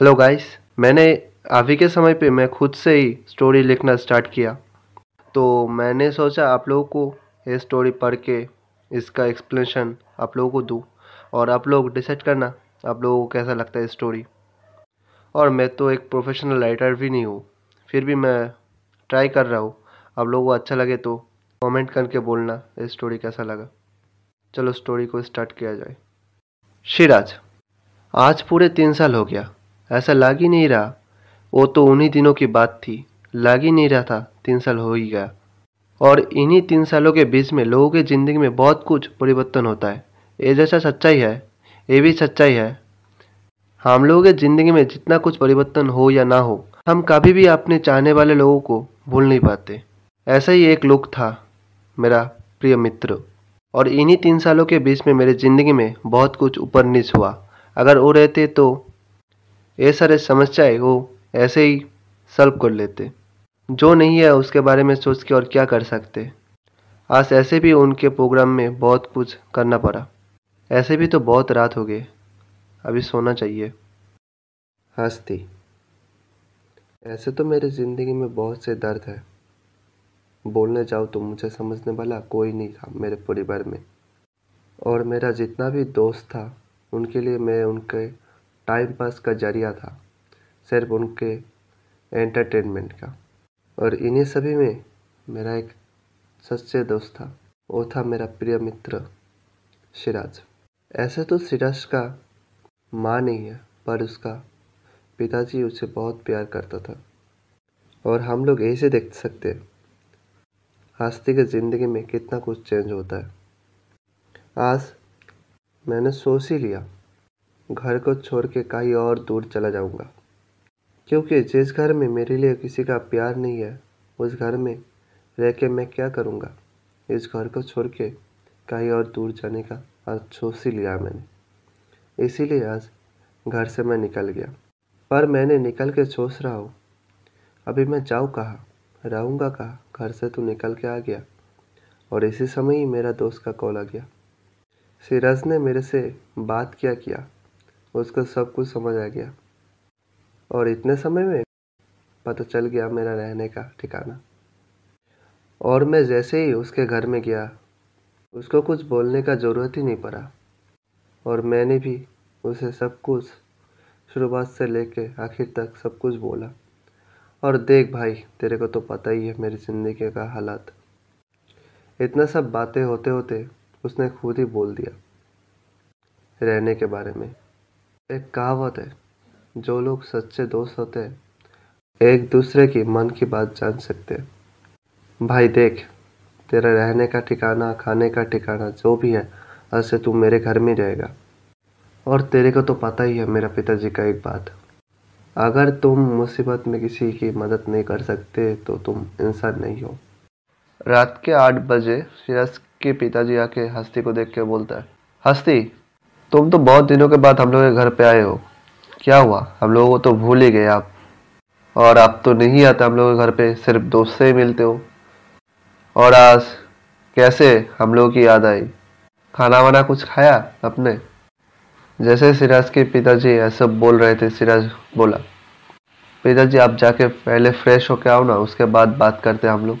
Hello guys मैंने अभी के समय पे मैं खुद से ही स्टोरी लिखना स्टार्ट किया। तो मैंने सोचा आप लोगों को ये स्टोरी पढ़ के इसका एक्सप्लेनेशन आप लोगों को दूँ और आप लोग डिसाइड करना आप लोगों को कैसा लगता है स्टोरी और मैं तो एक प्रोफेशनल राइटर भी नहीं हूँ, फिर भी मैं ट्राई कर रहा हूँ। आप लोगों को अच्छा लगे तो कमेंट करके बोलना ये स्टोरी कैसा लगा। चलो स्टोरी को स्टार्ट किया जाए। शिराज, आज पूरे तीन साल हो गया। ऐसा लाग ही नहीं रहा। वो तो उन्हीं दिनों की बात थी। लाग ही नहीं रहा था। तीन साल हो ही गया। और इन्हीं तीन सालों के बीच में लोगों की ज़िंदगी में बहुत कुछ परिवर्तन होता है। ये जैसा सच्चाई है, ये भी सच्चाई है। हम लोगों के ज़िंदगी में जितना कुछ परिवर्तन हो या ना हो, हम कभी भी अपने चाहने वाले लोगों को भूल नहीं पाते। ऐसा ही एक लोग था, मेरा प्रिय मित्र। और इन्हीं तीन सालों के बीच में मेरी ज़िंदगी में बहुत कुछ ऊपर नीच हुआ। अगर वो रहते तो ये सारे समस्याएँ वो ऐसे ही सल्व कर लेते। जो नहीं है उसके बारे में सोच के और क्या कर सकते? आज ऐसे भी उनके प्रोग्राम में बहुत कुछ करना पड़ा। ऐसे भी तो बहुत रात हो गई। अभी सोना चाहिए। हंसती। ऐसे तो मेरी ज़िंदगी में बहुत से दर्द है। बोलने जाओ तो मुझे समझने वाला कोई नहीं था मेरे परिवार में। और मेरा जितना भी दोस्त था, उनके लिए मैं उनके टाइम पास का ज़रिया था, सिर्फ़ उनके एंटरटेनमेंट का। और इन्हीं सभी में मेरा एक सच्चे दोस्त था, वो था मेरा प्रिय मित्र, सिराज। ऐसे तो सिराज का माँ नहीं है, पर उसका पिताजी उसे बहुत प्यार करता था। और हम लोग ऐसे देख सकते हैं, हस्ती की ज़िंदगी में कितना कुछ चेंज होता है। आज मैंने सोच ही लिया घर को छोड़ के कहीं और दूर चला जाऊँगा। क्योंकि जिस घर में मेरे लिए किसी का प्यार नहीं है, उस घर में रह के मैं क्या करूँगा? इस घर को छोड़ के कहीं और दूर जाने का आज सोच ही लिया मैंने। इसीलिए आज घर से मैं निकल गया। पर मैंने निकल के सोच रहा हूँ, अभी मैं जाऊँ कहाँ? रहूँगा कहाँ? घर से तो निकल के आ गया। और इसी समय ही मेरा दोस्त का कॉल आ गया। सिराज ने मेरे से बात क्या किया? उसको सब कुछ समझ आ गया। और इतने समय में पता चल गया मेरा रहने का ठिकाना। और मैं जैसे ही उसके घर में गया, उसको कुछ बोलने का ज़रूरत ही नहीं पड़ा। और मैंने भी उसे सब कुछ शुरुआत से लेके आखिर तक सब कुछ बोला। और देख भाई, तेरे को तो पता ही है मेरी ज़िंदगी का हालात। इतना सब बातें होते होते उसने खुद ही बोल दिया रहने के बारे में। एक कहावत है, जो लोग सच्चे दोस्त होते हैं, एक दूसरे की मन की बात जान सकते हैं। भाई देख, तेरा रहने का ठिकाना, खाने का ठिकाना जो भी है ऐसे तू मेरे घर में रहेगा और तेरे को तो पता ही है, मेरा पिताजी का एक बात। अगर तुम मुसीबत में किसी की मदद नहीं कर सकते तो तुम इंसान नहीं हो। रात के आठ बजे सिराज के पिताजी आके हस्ती को देख के बोलता है, हस्ती तुम तो बहुत दिनों के बाद हम लोग के घर पे आए हो। क्या हुआ? हम लोगों को तो भूल ही गए आप। और आप तो नहीं आते हम लोग के घर पे, सिर्फ़ दोस्त से ही मिलते हो। और आज कैसे हम लोगों की याद आई? खाना वाना कुछ खाया अपने? जैसे सिराज के पिताजी ऐसा बोल रहे थे, सिराज बोला, पिताजी, आप जाके पहले फ्रेश होके आओ ना, उसके बाद बात करते हम लोग।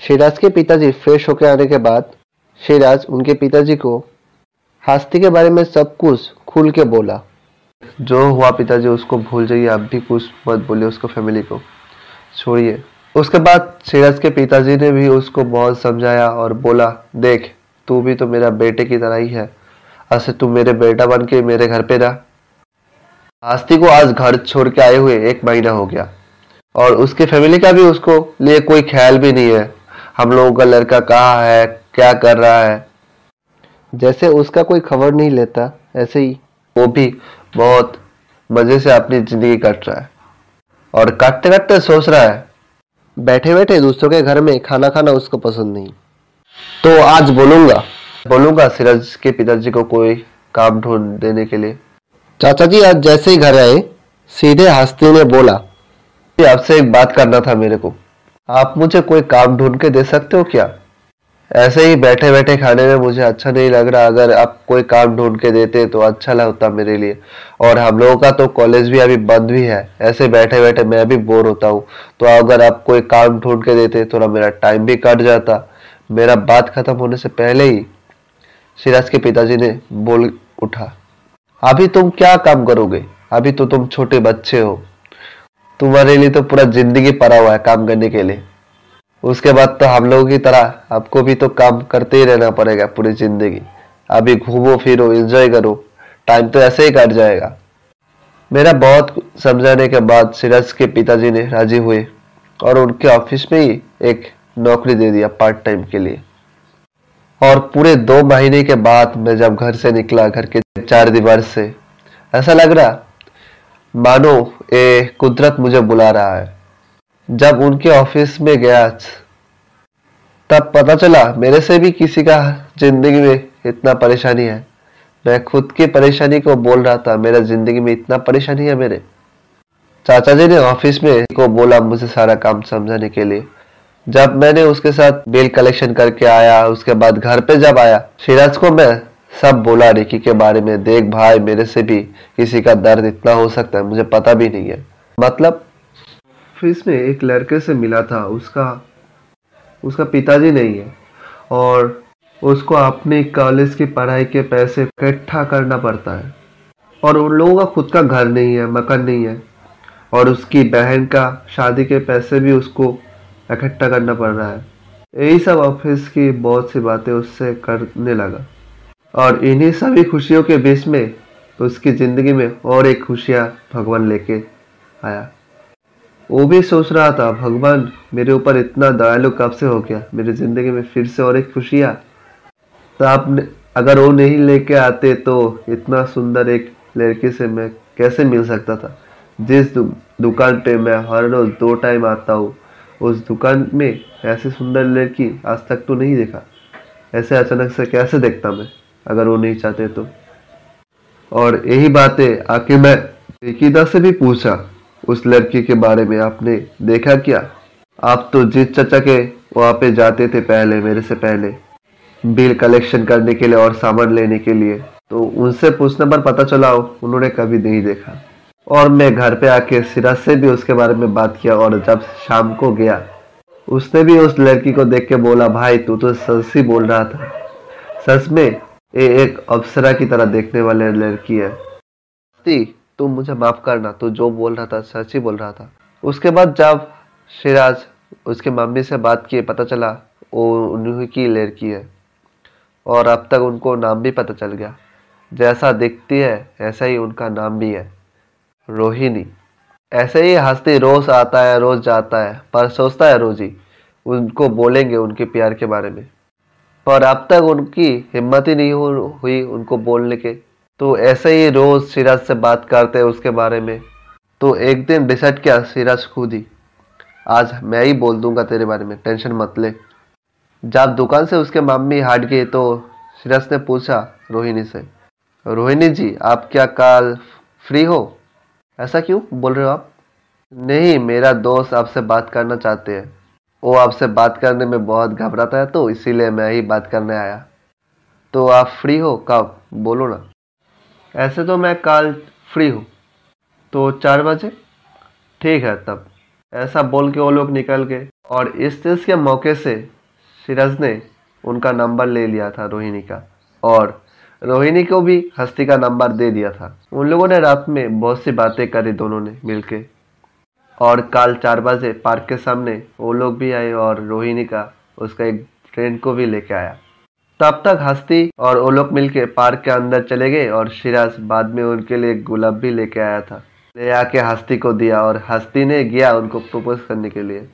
सिराज के पिताजी फ्रेश होके आने के बाद, सिराज उनके पिताजी को हस्ती के बारे में सब कुछ खुल के बोला। जो हुआ पिताजी, उसको भूल जाइए, आप भी कुछ मत बोलिए उसको फैमिली को। छोड़िए। उसके बाद सीरज के पिताजी ने भी उसको बहुत समझाया और बोला, देख, तू भी तो मेरा बेटे की तरह ही है। ऐसे तू मेरे बेटा बन के मेरे घर पे रहा। आस्ती को आज घर छोड़ के आए हुए एक महीना हो गया। और उसके फैमिली का भी उसको लिए कोई ख्याल भी नहीं है। हम लोगों का लड़का कहाँ है, क्या कर रहा है? जैसे उसका कोई खबर नहीं लेता, ऐसे ही। वो भी बहुत मज़े से अपनी ज़िंदगी कट रहा है। और काटते काटते सोच रहा है, बैठे बैठे दूसरों के घर में खाना खाना उसको पसंद नहीं। तो आज बोलूँगा बोलूँगा सिराज के पिताजी को कोई काम ढूंढ देने के लिए। चाचा जी आज जैसे ही घर आए, सीधे हँसते ने बोला आपसे एक बात करना था मेरे को। आप मुझे कोई काम ढूंढ के दे सकते हो क्या? ऐसे ही बैठे बैठे खाने में मुझे अच्छा नहीं लग रहा। अगर आप कोई काम ढूंढ के देते तो अच्छा लगता मेरे लिए। और हम लोगों का तो कॉलेज भी अभी बंद भी है। ऐसे बैठे बैठे मैं भी बोर होता हूँ। तो अगर आप कोई काम ढूंढ के देते थोड़ा मेरा टाइम भी कट जाता। मेरा बात खत्म होने से पहले ही सिराज के पिताजी ने बोल उठा, अभी तुम क्या काम करोगे? अभी तो तुम छोटे बच्चे हो। तुम्हारे लिए तो पूरा ज़िंदगी पड़ा हुआ है काम करने के लिए। उसके बाद तो हम लोगों की तरह आपको भी तो काम करते ही रहना पड़ेगा पूरी ज़िंदगी। अभी घूमो, फिरो एंजॉय करो। टाइम तो ऐसे ही कट जाएगा। मेरा बहुत समझाने के बाद सिराज के पिताजी ने राज़ी हुए और उनके ऑफ़िस में ही एक नौकरी दे दिया पार्ट टाइम के लिए। और पूरे दो महीने के बाद मैं जब घर से निकला, घर के चार दीवार से, ऐसा लग रहा, मानो ये कुदरत मुझे बुला रहा है। जब उनके ऑफ़िस में गया तब पता चला मेरे से भी किसी का ज़िंदगी में इतना परेशानी है। मैं खुद की परेशानी को बोल रहा था, मेरा ज़िंदगी में इतना परेशानी है मेरे। चाचा जी ने ऑफ़िस में को बोला मुझे सारा काम समझाने के लिए। जब मैंने उसके साथ बिल कलेक्शन करके आया, उसके बाद घर पे जब आया सिराज को मैं सब बोला, रिकी के बारे में, देख भाई मेरे से भी किसी का दर्द इतना हो सकता है, मुझे पता भी नहीं है। मतलब फिर में एक लड़के से मिला था, उसका उसका पिताजी नहीं है। और उसको अपनी कॉलेज की पढ़ाई के पैसे इकट्ठा करना पड़ता है। और उन लोगों का खुद का घर नहीं है, मकान नहीं है। और उसकी बहन का शादी के पैसे भी उसको इकट्ठा करना पड़ रहा है। यही सब ऑफ़िस की बहुत सी बातें उससे करने लगा। और इन्हीं सभी खुशियों के बीच में उसकी ज़िंदगी में और एक खुशियाँ भगवान लेके आया। वो भी सोच रहा था भगवान मेरे ऊपर इतना दयालु कब से हो गया? मेरी ज़िंदगी में फिर से और एक खुशियाँ? तो आप अगर वो नहीं लेके आते तो इतना सुंदर एक लड़की से मैं कैसे मिल सकता था? जिस दु, दुकान पे मैं हर रोज़ दो टाइम आता हूँ उस दुकान में ऐसी सुंदर लड़की आज तक तो नहीं देखा। ऐसे अचानक से कैसे देखता मैं अगर वो नहीं चाहते तो? और यही बातें आके मैं रेकिदा से भी पूछा। उस लड़की के बारे में आपने देखा क्या? आप तो जीत चचा के वहाँ पे जाते थे पहले, मेरे से पहले, बिल कलेक्शन करने के लिए और सामान लेने के लिए तो उनसे पूछने पर पता चला उन्होंने कभी नहीं देखा। और मैं घर पे आके सिरा से भी उसके बारे में बात किया और जब शाम को गया, उसने भी उस लड़की को देख के बोला, भाई, तू तो सच ही बोल रहा था। सच में ये एक अप्सरा की तरह देखने वाले लड़की है। तुम मुझे माफ़ करना, तू जो बोल रहा था, सच ही बोल रहा था। उसके बाद जब सिराज उसके मम्मी से बात किए, पता चला वो उन्हीं की लड़की है। और अब तक उनको नाम भी पता चल गया। जैसा दिखती है, ऐसा ही उनका नाम भी है। रोहिणी। ऐसे ही हंसती, रोज आता है, रोज जाता है, पर सोचता है रोज, उनको बोलेंगे उनके प्यार के बारे में। पर अब तक उनकी हिम्मत ही नहीं हुई उनको बोलने के। तो ऐसे ही रोज सिराज से बात करते हैं उसके बारे में। तो एक दिन डिसाइड किया सिराज खुद ही। आज मैं ही बोल दूँगा तेरे बारे में, टेंशन मत ले। जब दुकान से उसके मम्मी हट गई तो सिराज ने पूछा, रोहिणी से, रोहिणी जी, आप क्या कल फ्री हो? ऐसा क्यों बोल रहे हो आप? नहीं, मेरा दोस्त आपसे बात करना चाहते हैं। वो आपसे बात करने में बहुत घबराता है तो इसीलिए मैं ही बात करने आया। तो आप फ्री हो? कब? बोलो ना। ऐसे तो मैं कल फ्री हूँ। तो चार बजे? ठीक है, तब। ऐसा बोल के वो लोग निकल गए और इस चीज़ के मौके से सिरज ने उनका नंबर ले लिया था रोहिणी का और रोहिणी को भी हस्ती का नंबर दे दिया था। उन लोगों ने रात में बहुत सी बातें करी दोनों ने मिलके और कल चार बजे पार्क के सामने वो लोग भी आए और रोहिणी का उसका एक फ्रेंड को भी लेके आया। तब तक हस्ती और वो लोग मिलके पार्क के अंदर चले गए और सिराज बाद में उनके लिए गुलाब भी लेके आया था। ले आके हस्ती को दिया और हस्ती ने गया उनको प्रपोज करने के लिए।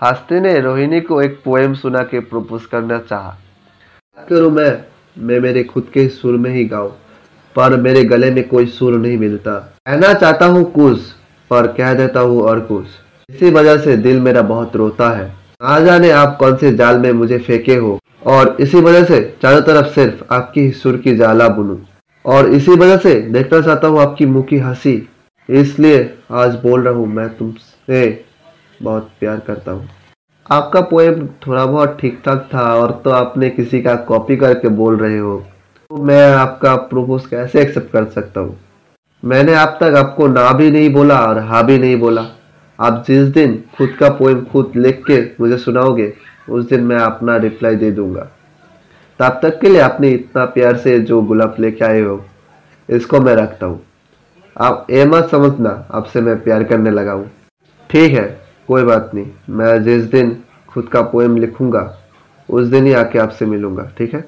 हस्ती ने रोहिणी को एक पोएम सुना के प्रपोज करना चाहा। करूँ मैं मैं मेरे खुद के सुर में ही गाऊं, पर मेरे गले में कोई सुर नहीं मिलता। कहना चाहता हूँ कुछ, पर कह देता हूँ और कुछ। इसी वजह से दिल मेरा बहुत रोता है। ना जाने आप कौन से जाल में मुझे फेंके हो? और इसी वजह से चारों तरफ़ सिर्फ़ आपकी सुर की जाला बुनू और इसी वजह से देखना चाहता हूँ आपकी मुँह की हँसी। इसलिए आज बोल रहा हूँ, मैं तुमसे बहुत प्यार करता हूँ। आपका पोएम थोड़ा बहुत ठीक ठाक था और तो आपने किसी का कॉपी करके बोल रहे हो। तो मैं आपका प्रोपोज कैसे एक्सेप्ट कर सकता हूँ? मैंने अब तक आपको ना भी नहीं बोला और हाँ भी नहीं बोला। आप जिस दिन खुद का पोएम खुद लिख के मुझे सुनाओगे उस दिन मैं अपना रिप्लाई दे दूँगा। तब तक के लिए आपने इतना प्यार से जो गुलाब लेके आए हो, इसको मैं रखता हूँ। आप ये मत समझना आपसे मैं प्यार करने लगा हूँ। ठीक है, कोई बात नहीं, मैं जिस दिन खुद का पोएम लिखूँगा, उस दिन ही आके आपसे मिलूँगा, ठीक है?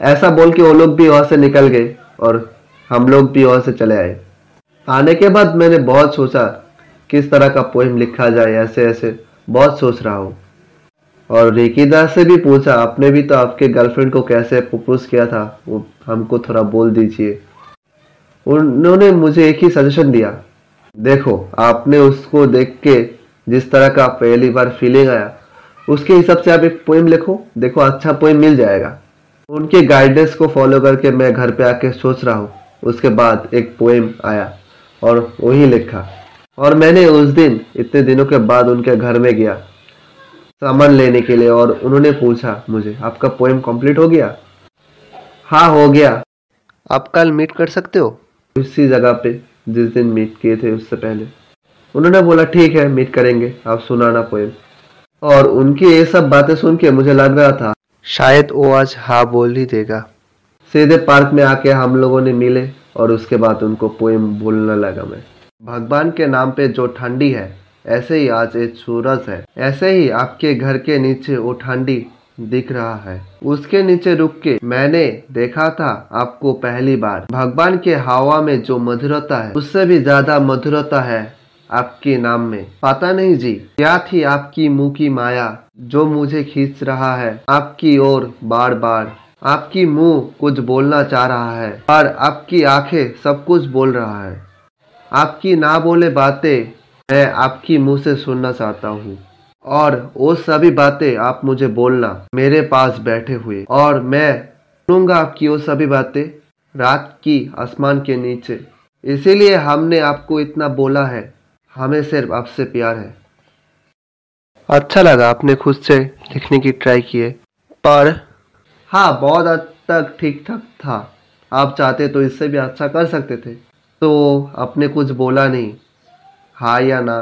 ऐसा बोल के वो लोग भी वहाँ से निकल गए और हम लोग भी वहाँ से चले आए। आने के बाद मैंने बहुत सोचा, किस तरह का पोएम लिखा जाए ऐसे ऐसे बहुत सोच रहा हूँ। और रेकीदास से भी पूछा, आपने भी तो आपके गर्लफ्रेंड को कैसे प्रपोज किया था? वो हमको थोड़ा बोल दीजिए। उन्होंने मुझे एक ही सजेशन दिया। देखो, आपने उसको देख के जिस तरह का पहली बार फीलिंग आया, उसके हिसाब से आप एक पोइम लिखो। देखो अच्छा पोइम मिल जाएगा। उनके गाइडेंस को फॉलो करके मैं घर पे आके सोच रहा हूँ। उसके बाद एक पोएम आया और वही लिखा। और मैंने उस दिन, इतने दिनों के बाद उनके घर में गया। सामान लेने के लिए और उन्होंने पूछा मुझे, आपका पोएम कंप्लीट हो गया? हाँ हो गया। आप कल मीट कर सकते हो। उसी जगह पे जिस दिन मीट किए थे उससे पहले। उन्होंने बोला, ठीक है मीट करेंगे, आप सुनाना पोएम और उनकी ये सब बातें सुन के मुझे लग रहा था, शायद वो आज हाँ बोल ही देगा। सीधे पार्क में आके हम लोगों ने मिले और उसके बाद उनको पोएम बोलने लगा मैं। भगवान के नाम पे जो ठंडी है ऐसे ही आज एक सूरज है। ऐसे ही आपके घर के नीचे वो ठंडी दिख रहा है। उसके नीचे रुक के मैंने देखा था आपको पहली बार। भगवान के हवा में जो मधुरता है, उससे भी ज़्यादा मधुरता है आपके नाम में। पता नहीं जी, क्या थी आपकी मुँह की माया जो मुझे खींच रहा है? आपकी ओर बार बार आपकी मुँह कुछ बोलना चाह रहा है और आपकी आँखें सब कुछ बोल रहा है। आपकी ना बोले बातें मैं आपकी मुँह से सुनना चाहता हूँ। और वो सभी बातें आप मुझे बोलना मेरे पास बैठे हुए। और मैं सुनूँगा आपकी वो सभी बातें रात की आसमान के नीचे। इसीलिए हमने आपको इतना बोला है। हमें सिर्फ़ आपसे प्यार है। अच्छा लगा आपने खुद से लिखने की ट्राई किए। पर हाँ बहुत हद तक ठीक ठाक था। आप चाहते तो इससे भी अच्छा कर सकते थे। तो आपने कुछ बोला नहीं। हाँ या ना।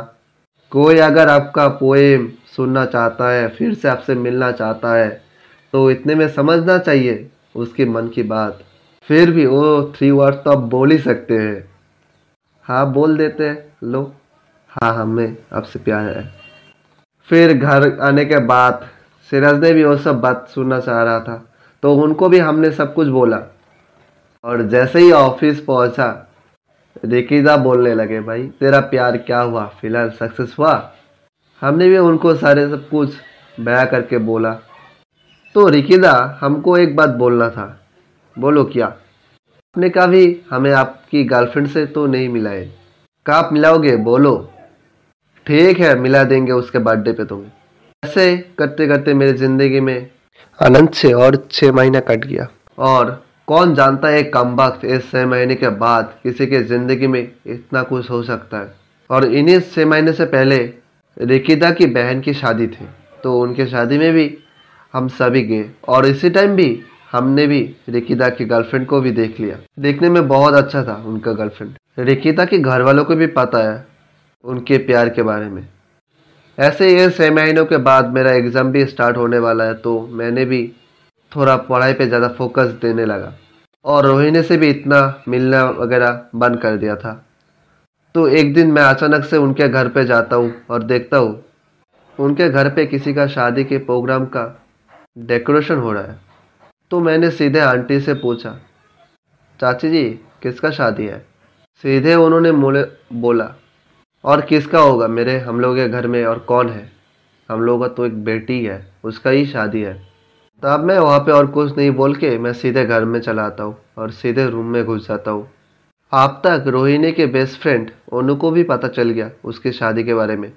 कोई अगर आपका पोएम सुनना चाहता है, फिर से आपसे मिलना चाहता है तो इतने में समझना चाहिए उसके मन की बात। फिर भी वो थ्री वर्ड तो आप बोल ही सकते हैं। हाँ बोल देते हैं। लो। हाँ हमें, आपसे प्यार है। फिर घर आने के बाद सिराज ने भी वो सब बात सुनना चाह रहा था तो उनको भी हमने सब कुछ बोला। और जैसे ही ऑफ़िस पहुँचा रिकीदा बोलने लगे, भाई, तेरा प्यार क्या हुआ? फ़िलहाल सक्सेस हुआ? हमने भी उनको सारे सब कुछ बया करके बोला। तो रिकीदा हमको एक बात बोलना था। बोलो, क्या? आपने कहा भी हमें आपकी गर्लफ्रेंड से तो नहीं मिलाए कहा आप मिलाओगे? बोलो। ठीक है, मिला देंगे उसके बर्थडे पे तुम्हें। ऐसे करते करते मेरी ज़िंदगी में अनंत से और छः महीना कट गया। और कौन जानता है कम वक्त इस छः महीने के बाद किसी के ज़िंदगी में इतना कुछ हो सकता है? और इन्हीं छः महीने से पहले रिकिदा की बहन की शादी थी तो उनके शादी में भी हम सभी गए। और इसी टाइम भी हमने भी रिकिदा की गर्लफ्रेंड को भी देख लिया। देखने में बहुत अच्छा था उनका गर्लफ्रेंड रिकिदा के घर वालों को भी पता है उनके प्यार के बारे में। ऐसे ये छः महीनों के बाद मेरा एग्ज़ाम भी स्टार्ट होने वाला है तो मैंने भी थोड़ा पढ़ाई पे ज़्यादा फोकस देने लगा। और रोहिणी से भी इतना मिलना वगैरह बंद कर दिया था। तो एक दिन मैं अचानक से उनके घर पे जाता हूँ और देखता हूँ, उनके घर पे किसी का शादी के प्रोग्राम का डेकोरेशन हो रहा है। तो मैंने सीधे आंटी से पूछा, चाची जी, किसका शादी है? सीधे उन्होंने मुझे बोला, और किसका होगा? मेरे, हम लोग के घर में और कौन है? हम लोग का तो एक बेटी है, उसका ही शादी है। तब मैं वहाँ पे और कुछ नहीं बोल के मैं सीधे घर में चला आता हूँ और सीधे रूम में घुस जाता हूँ। आप तक रोहिणी के बेस्ट फ्रेंड ओनू को भी पता चल गया उसकी शादी के बारे में।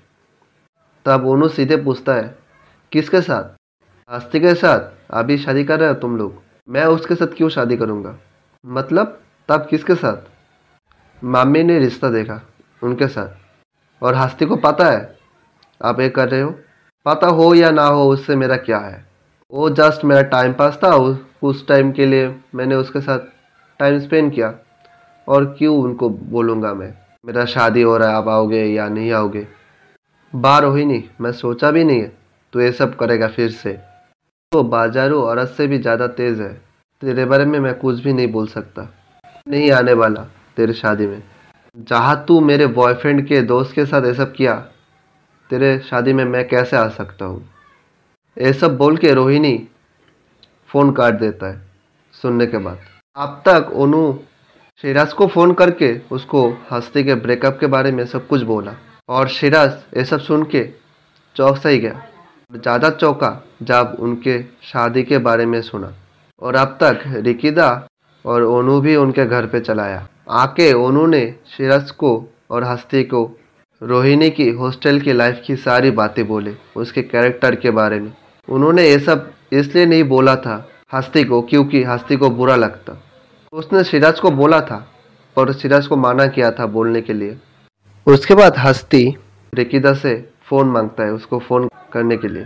तब ओनू सीधे पूछता है, किसके साथ? आस्ती के साथ। अभी शादी कर रहे हो तुम लोग। मैं उसके साथ क्यों शादी करूँगा? मतलब? तब किसके साथ? मामी ने रिश्ता देखा उनके साथ। और हस्ती को पता है? आप ये कर रहे हो? पता हो या ना हो उससे मेरा क्या है? वो जस्ट मेरा टाइम पास था उस टाइम के लिए मैंने उसके साथ टाइम स्पेंड किया। और क्यों उनको बोलूँगा मैं? मेरा शादी हो रहा है, आप आओगे या नहीं आओगे? बार हो ही नहीं, मैं सोचा भी नहीं तो ये सब करेगा फिर से। तो बाजारू औरत से भी ज़्यादा तेज़ है। तेरे बारे में मैं कुछ भी नहीं बोल सकता। नहीं आने वाला तेरे शादी में। जहाँ तू मेरे बॉयफ्रेंड के, दोस्त के साथ ये सब किया, तेरे शादी में मैं कैसे आ सकता हूँ? ये सब बोल के रोहिणी फ़ोन काट देता है सुनने के बाद। अब तक ओनू शिराज को फ़ोन करके उसको हस्ती के ब्रेकअप के बारे में सब कुछ बोला और शिराज ये सब सुन के चौक से ही गया। ज़्यादा चौका जब उनके शादी के बारे में सुना और अब तक रिकिदा और ओनू भी उनके घर पे चलाया। आके ओनू ने शिराज को और हस्ती को रोहिणी की हॉस्टल की लाइफ की सारी बातें बोले, उसके कैरेक्टर के बारे में। उन्होंने ये सब इसलिए नहीं बोला था हस्ती को, क्योंकि हस्ती को बुरा लगता। उसने सिराज को बोला था और सिराज को माना किया था बोलने के लिए। उसके बाद हस्ती रिकिदा से फ़ोन माँगता है उसको फ़ोन करने के लिए।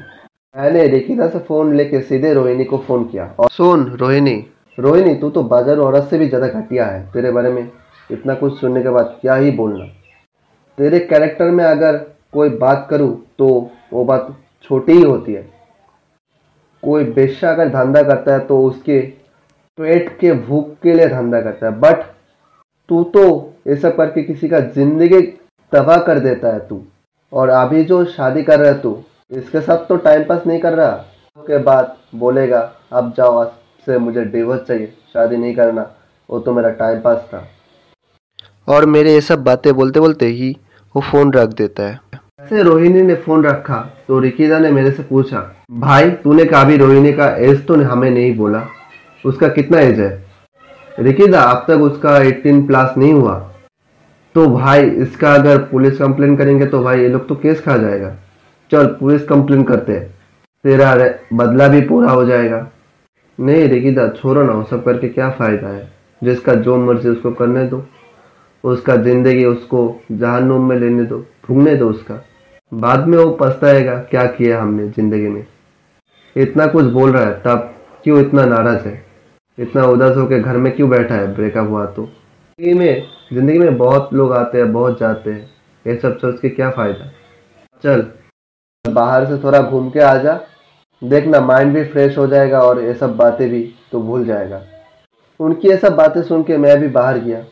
मैंने रिकिदा से फ़ोन लेके सीधे रोहिणी को फ़ोन किया। और सुन रोहिणी रोहिणी, तू तो बाज़ार औरत से भी ज़्यादा घटिया है। तेरे बारे में इतना कुछ सुनने के बाद क्या ही बोलना। तेरे कैरेक्टर में अगर कोई बात करूँ तो वो बात छोटी ही होती है। कोई बेशा अगर धंधा करता है तो उसके पेट के भूख के लिए धंधा करता है। बट तू तो ये सब करके किसी का ज़िंदगी तबाह कर देता है तू। और अभी जो शादी कर रहा है तू, इसके साथ तो टाइम पास नहीं कर रहा। के बाद बोलेगा, अब जाओ, आज से मुझे डिवोर्स चाहिए। शादी नहीं करना। वो तो मेरा टाइम पास था। और मेरे ये सब बातें बोलते बोलते ही वो फ़ोन रख देता है। ऐसे रोहिणी ने फ़ोन रखा तो रिकीदा ने मेरे से पूछा, भाई, तूने कभी रोहिणी का एज तो हमें नहीं बोला? उसका कितना एज है? रिकीदा, अब तक उसका 18 प्लस नहीं हुआ। तो भाई, इसका अगर पुलिस कंप्लेन करेंगे तो भाई, ये लोग तो केस खा जाएगा। चल, पुलिस कंप्लेन करते तेरा बदला भी पूरा हो जाएगा। नहीं रिकीदा, छोड़ो ना, वो सब करके क्या फ़ायदा है? जिसका जो मर्ज़ी उसको करने दो। उसका ज़िंदगी उसको जहनुम में लेने दो, भूगने दो उसका। बाद में वो पछताएगा, क्या किया हमने ज़िंदगी में। इतना कुछ बोल रहा है, तब क्यों इतना नाराज़ है? इतना उदास होकर घर में क्यों बैठा है? ब्रेकअप हुआ तो। ज़िंदगी में ज़िंदगी में बहुत लोग आते हैं, बहुत जाते हैं। ये सब सोच के क्या फ़ायदा? चल, बाहर से थोड़ा घूम के आ जा। देखना माइंड भी फ्रेश हो जाएगा और ये सब बातें भी तो भूल जाएगा। उनकी ये सब बातें सुन के मैं भी बाहर गया।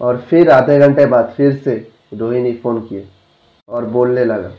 और फिर आधे घंटे बाद फिर से रोहिणी फ़ोन किए। और बोलने लगा।